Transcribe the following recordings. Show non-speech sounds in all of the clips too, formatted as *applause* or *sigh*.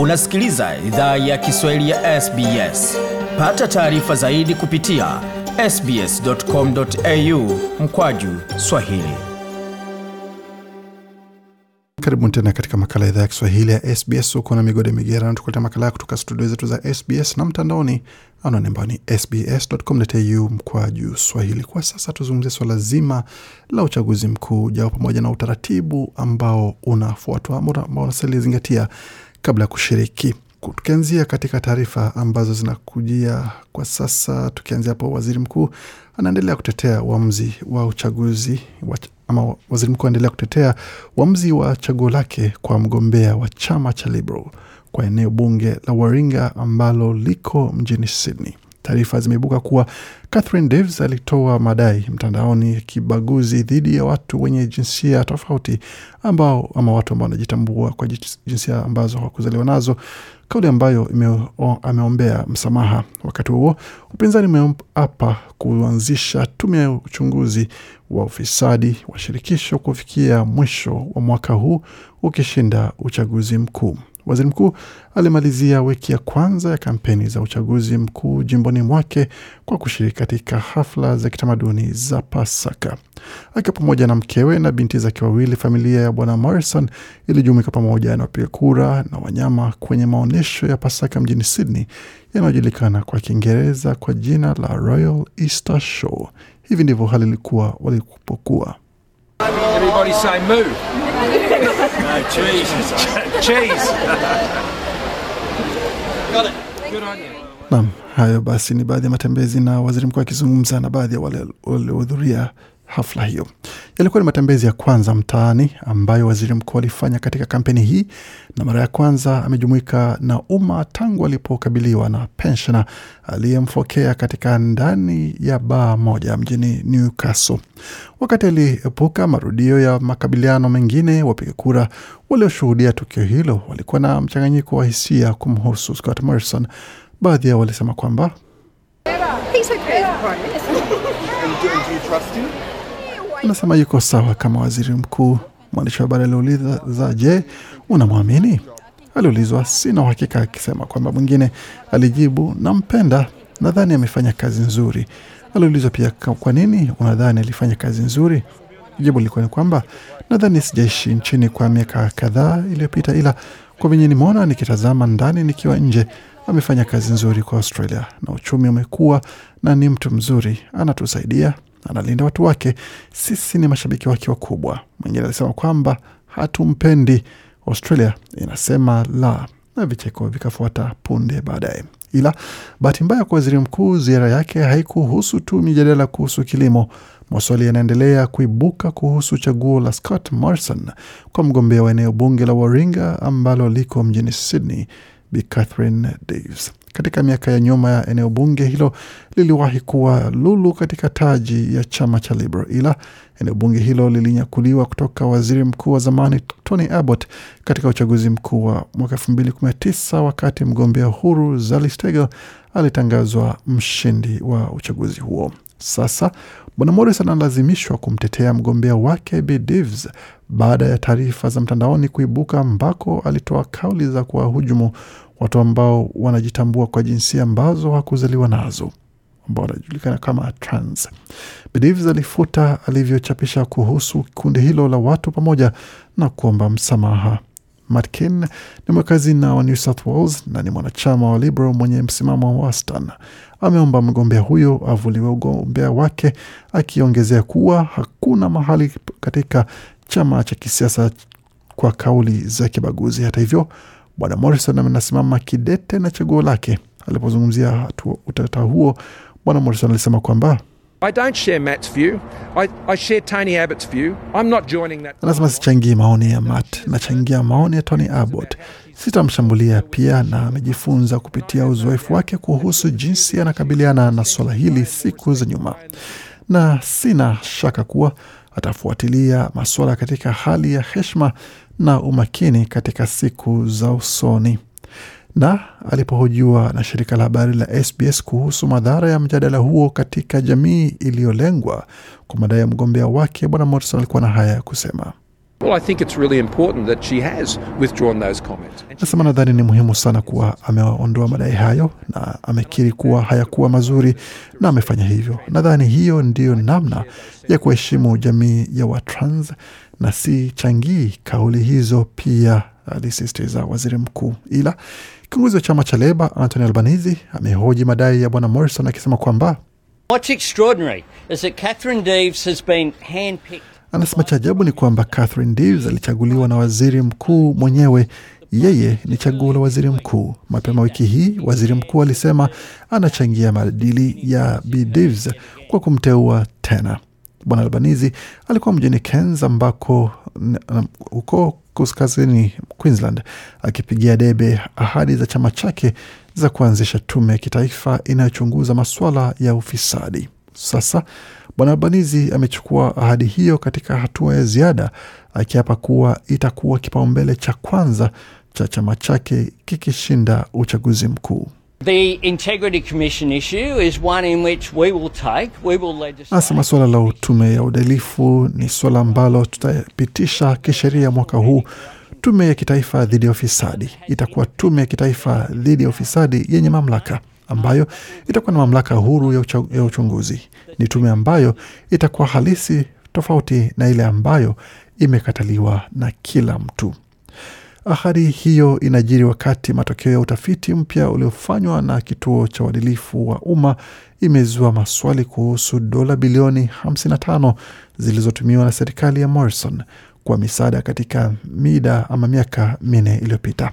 Unasikiliza idhaa ya Kiswahili ya SBS. Pata taarifa zaidi kupitia sbs.com.au mkwaju swahili. Karibuni tena katika makala ya idhaa ya Kiswahili ya SBS. Huko na migode migerano, tukuleta makala kutoka studio zetu za SBS na mtandaoni, anwani ambayo ni sbs.com.au mkwaju swahili. Kwa sasa tuzungumzie swala zima la uchaguzi mkuu ujao pamoja na utaratibu ambao unafuatwa ambao unastahili zingatia kabla ya kushiriki. Tukianzia katika taarifa ambazo zinakujia kwa sasa, tukianzia hapo, waziri mkuu anaendelea kutetea uamuzi wa uchaguzi wa, ama waziri mkuu anaendelea kutetea uamuzi wa chaguo lake kwa mgombea wa chama cha Liberal kwa eneo bunge la Waringa ambalo liko mjini Sydney. Taarifa zimeibuka kuwa Catherine Davis alitoa madai mtandaoni ya kibaguzi dhidi ya watu wenye jinsia tofauti ambao ama watu ambao wanajitambua kwa jinsia ambazo hawakuzaliwa nazo, kauli ambayo ameombea msamaha. Wakati huo upinzani umeapa kuanzisha tume ya uchunguzi wa ufisadi wa shirikisho kufikia mwisho wa mwaka huu ukishinda uchaguzi mkuu. Waziri mkuu alimalizia wiki ya kwanza ya kampeni za uchaguzi mkuu jimboni mwake kwa kushiriki katika hafla za kitamaduni za Pasaka akiwa pamoja na mkewe na binti zake wawili. Familia ya bwana Morrison ilijumuika pamoja na wapiga kura na wanyama kwenye maonyesho ya Pasaka mjini Sydney yanayojulikana kwa Kiingereza kwa jina la Royal Easter Show. Hivi ndivyo hali ilikuwa walipokuwa Everybody say moo. no, *laughs* cheese. cheese. Got it. Good on you. Nam, hayo basi ni baadhi ya matembezi na waziri mkuu akizungumza na baadhi ya wale waliohudhuria hafla hiyo. Yalikuwa ni matembezi ya kwanza mtaani ambayo waziri mkuu alifanya katika kampeni hii, na mara ya kwanza amejumuika na umma tangu alipokabiliwa na penshona aliyemfokea katika ndani ya baa moja mjini Newcastle. Wakati aliepuka marudio ya makabiliano mengine, wapiga kura walioshuhudia tukio hilo walikuwa na mchanganyiko wa hisia kumhusu Scott Morrison. Baadhi yao walisema kwamba anasema yuko sawa kama waziri mkuu. Mwandishi wa habari aliuliza, je, unamwamini? Aliulizwa, sina uhakika, akisema kwamba mwingine alijibu, nampenda, nadhani amefanya kazi nzuri. Aliulizwa pia, kwa nini unadhani alifanya kazi nzuri? Jibu lilikuwa ni kwamba nadhani sijaishi nchini kwa miaka kadhaa iliyopita, ila kwa venye nimeona nikitazama ndani nikiwa nje, amefanya kazi nzuri kwa Australia na uchumi umekuwa na ni mtu mzuri, anatusaidia analinda watu wake, sisi ni mashabiki wake wakubwa. Mwingine alisema kwamba hatumpendi. Australia inasema la, na vicheko vikafuata punde baadaye. Ila bahati mbaya kwa waziri mkuu, ziara yake haikuhusu tu mijadala kuhusu kilimo. Maswali yanaendelea kuibuka kuhusu chaguo la Scott Morrison kwa mgombea wa eneo bunge la Waringa ambalo liko mjini Sydney, Bi Catherine Davis. Katika miaka ya nyuma ya eneo bunge hilo liliwahi kuwa lulu katika taji ya chama cha Liberal, ila eneo bunge hilo lilinyakuliwa kutoka waziri mkuu wa zamani Tony Abbott katika uchaguzi mkuu wa mwaka elfu mbili kumi na tisa wakati mgombea huru Zali Steggall alitangazwa mshindi wa uchaguzi huo. Sasa bwana Morrison analazimishwa kumtetea mgombea wake Bi Davis baada ya taarifa za mtandaoni kuibuka ambako alitoa kauli za kuwahujumu watu ambao wanajitambua kwa jinsia ambazo hakuzaliwa nazo ambao wanajulikana kama trans. Bi Davis alifuta alivyochapisha kuhusu kundi hilo la watu pamoja na kuomba msamaha. Matt Kean ni mwekazi na wa New South Wales na ni mwanachama wa Liberal mwenye msimamo wa wastan, Ameomba mgombea huyo avuliwe ugombea wake, akiongezea kuwa hakuna mahali katika chama cha kisiasa kwa kauli za kibaguzi. Hata hivyo, bwana Morrison anasimama kidete na chaguo lake. Alipozungumzia utata huo, bwana Morrison alisema kwamba I don't share Matt's view. I, I share Tony Abbott's view. I'm not joining that. Anasema sichangii maoni ya Matt, nachangia maoni ya Tony Abbott. Sitamshambulia pia, na amejifunza kupitia uzoefu wake kuhusu jinsi anakabiliana na swala hili siku za nyuma, na sina shaka kuwa atafuatilia masuala katika hali ya heshima na umakini katika siku za usoni. Na alipohojiwa na shirika la habari la SBS kuhusu madhara ya mjadala huo katika jamii iliyolengwa kwa madai ya mgombea wake, bwana Morrison alikuwa na haya ya kusema. Well, I think it's really important that she has withdrawn those comments. And she- Nasema nadhani ni muhimu sana kuwa ameondoa madai hayo na amekiri kuwa hayakuwa mazuri na amefanya hivyo. Nadhani hiyo ndiyo namna ya kuheshimu jamii ya Watrans na si changii kauli hizo, pia alisisitiza waziri mkuu. Ila kiongozi wa chama cha Leba Anthony Albanese amehoji madai ya bwana Morrison akisema kwamba What's extraordinary is that Catherine Deves has been handpicked. Anasema cha ajabu ni kwamba Catherine Deves alichaguliwa na waziri mkuu mwenyewe. Yeye ni chaguo la waziri mkuu. Mapema wiki hii, waziri mkuu alisema anachangia maadili ya Bi Deves kwa kumteua tena. Bwana Albanizi alikuwa mjini Cairns ambako huko kaskazini Queensland akipigia debe ahadi za chama chake za kuanzisha tume ya kitaifa inayochunguza masuala ya ufisadi. Sasa Bwana Albanizi amechukua ahadi hiyo katika hatua ya ziada, akiapa kuwa itakuwa kipaumbele cha kwanza cha chama chake kikishinda uchaguzi mkuu. The Integrity Commission issue is one in which we will take, we will legislate. Anasema suala la tume ya uadilifu ni suala ambalo tutapitisha kisheria mwaka huu. Tume ya kitaifa dhidi ya ufisadi itakuwa tume ya kitaifa dhidi ya ufisadi yenye mamlaka ambayo itakuwa na mamlaka huru ya, ucha, ya uchunguzi. Ni tume ambayo itakuwa halisi, tofauti na ile ambayo imekataliwa na kila mtu. Ahadi hiyo inajiri wakati matokeo ya utafiti mpya uliofanywa na kituo cha uadilifu wa umma imezua maswali kuhusu dola bilioni 55 zilizotumiwa na serikali ya Morrison kwa misaada katika mida ama miaka minne iliyopita.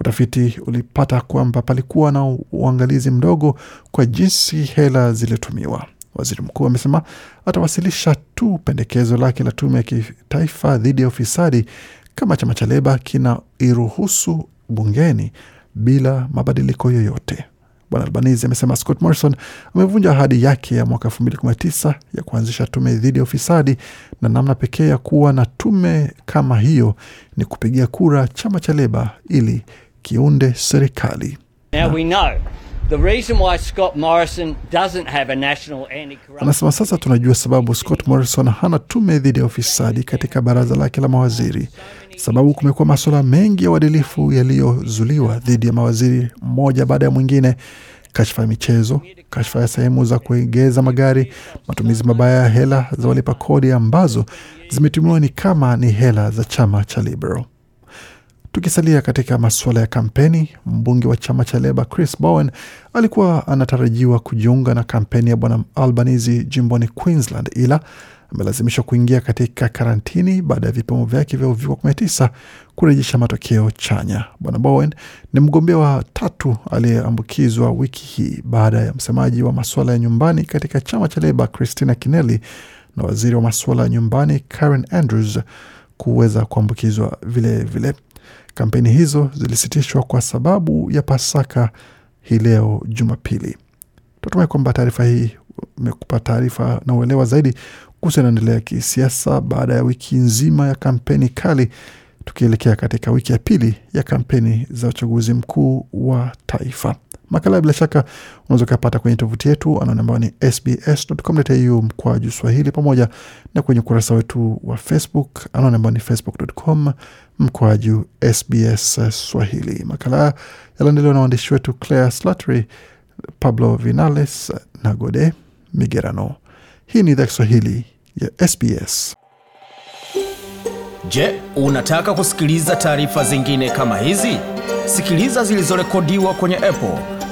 Utafiti ulipata kwamba palikuwa na uangalizi mdogo kwa jinsi hela zilitumiwa. Waziri mkuu amesema atawasilisha tu pendekezo lake la tume ya kitaifa dhidi ya ufisadi kama chama cha Leba kinairuhusu bungeni bila mabadiliko yoyote. Bwana Albanese amesema Scott Morrison amevunja ahadi yake ya mwaka 2019 ya kuanzisha tume dhidi ya ufisadi, na namna pekee ya kuwa na tume kama hiyo ni kupigia kura chama cha Leba ili kiunde serikali. Now we know the reason why Scott Morrison doesn't have a national anti-corruption Anasema sasa tunajua sababu Scott Morrison hana tume dhidi ya ufisadi katika baraza lake la mawaziri, sababu kumekuwa masuala mengi ya uadilifu yaliyozuliwa dhidi ya mawaziri mmoja baada ya mwingine, kashfa ya michezo, kashfa ya sehemu za kuegeza magari, matumizi mabaya ya hela za walipa kodi ambazo zimetumiwa ni kama ni hela za chama cha Liberal. Tukisalia katika masuala ya kampeni, mbunge wa chama cha Leba Chris Bowen alikuwa anatarajiwa kujiunga na kampeni ya bwana Albanese jimboni Queensland, ila amelazimishwa kuingia katika karantini baada ya vipimo vyake vya uviko 19 kurejesha matokeo chanya. Bwana Bowen ni mgombea wa tatu aliyeambukizwa wiki hii baada ya msemaji wa masuala ya nyumbani katika chama cha Leba Christina Kinelli na waziri wa masuala ya nyumbani Karen Andrews kuweza kuambukizwa vilevile vile. Kampeni hizo zilisitishwa kwa sababu ya Pasaka hii leo Jumapili. Tunatumai kwamba taarifa hii imekupa taarifa na uelewa zaidi kuhusu yanaendelea kisiasa baada ya wiki nzima ya kampeni kali, tukielekea katika wiki ya pili ya kampeni za uchaguzi mkuu wa taifa. Makala bila shaka unaweza ukapata kwenye tovuti yetu anaone ambayo ni sbs.com.au mkwaju Swahili, pamoja na kwenye ukurasa wetu wa Facebook anaone ambayo ni facebook.com mkwaju SBS Swahili. Makala yaliandaliwa na waandishi wetu Claire Slattery, Pablo Vinales na Gode Migerano. Hii ni idhaa Kiswahili ya SBS. Je, unataka kusikiliza taarifa zingine kama hizi? Sikiliza zilizorekodiwa kwenye Apple,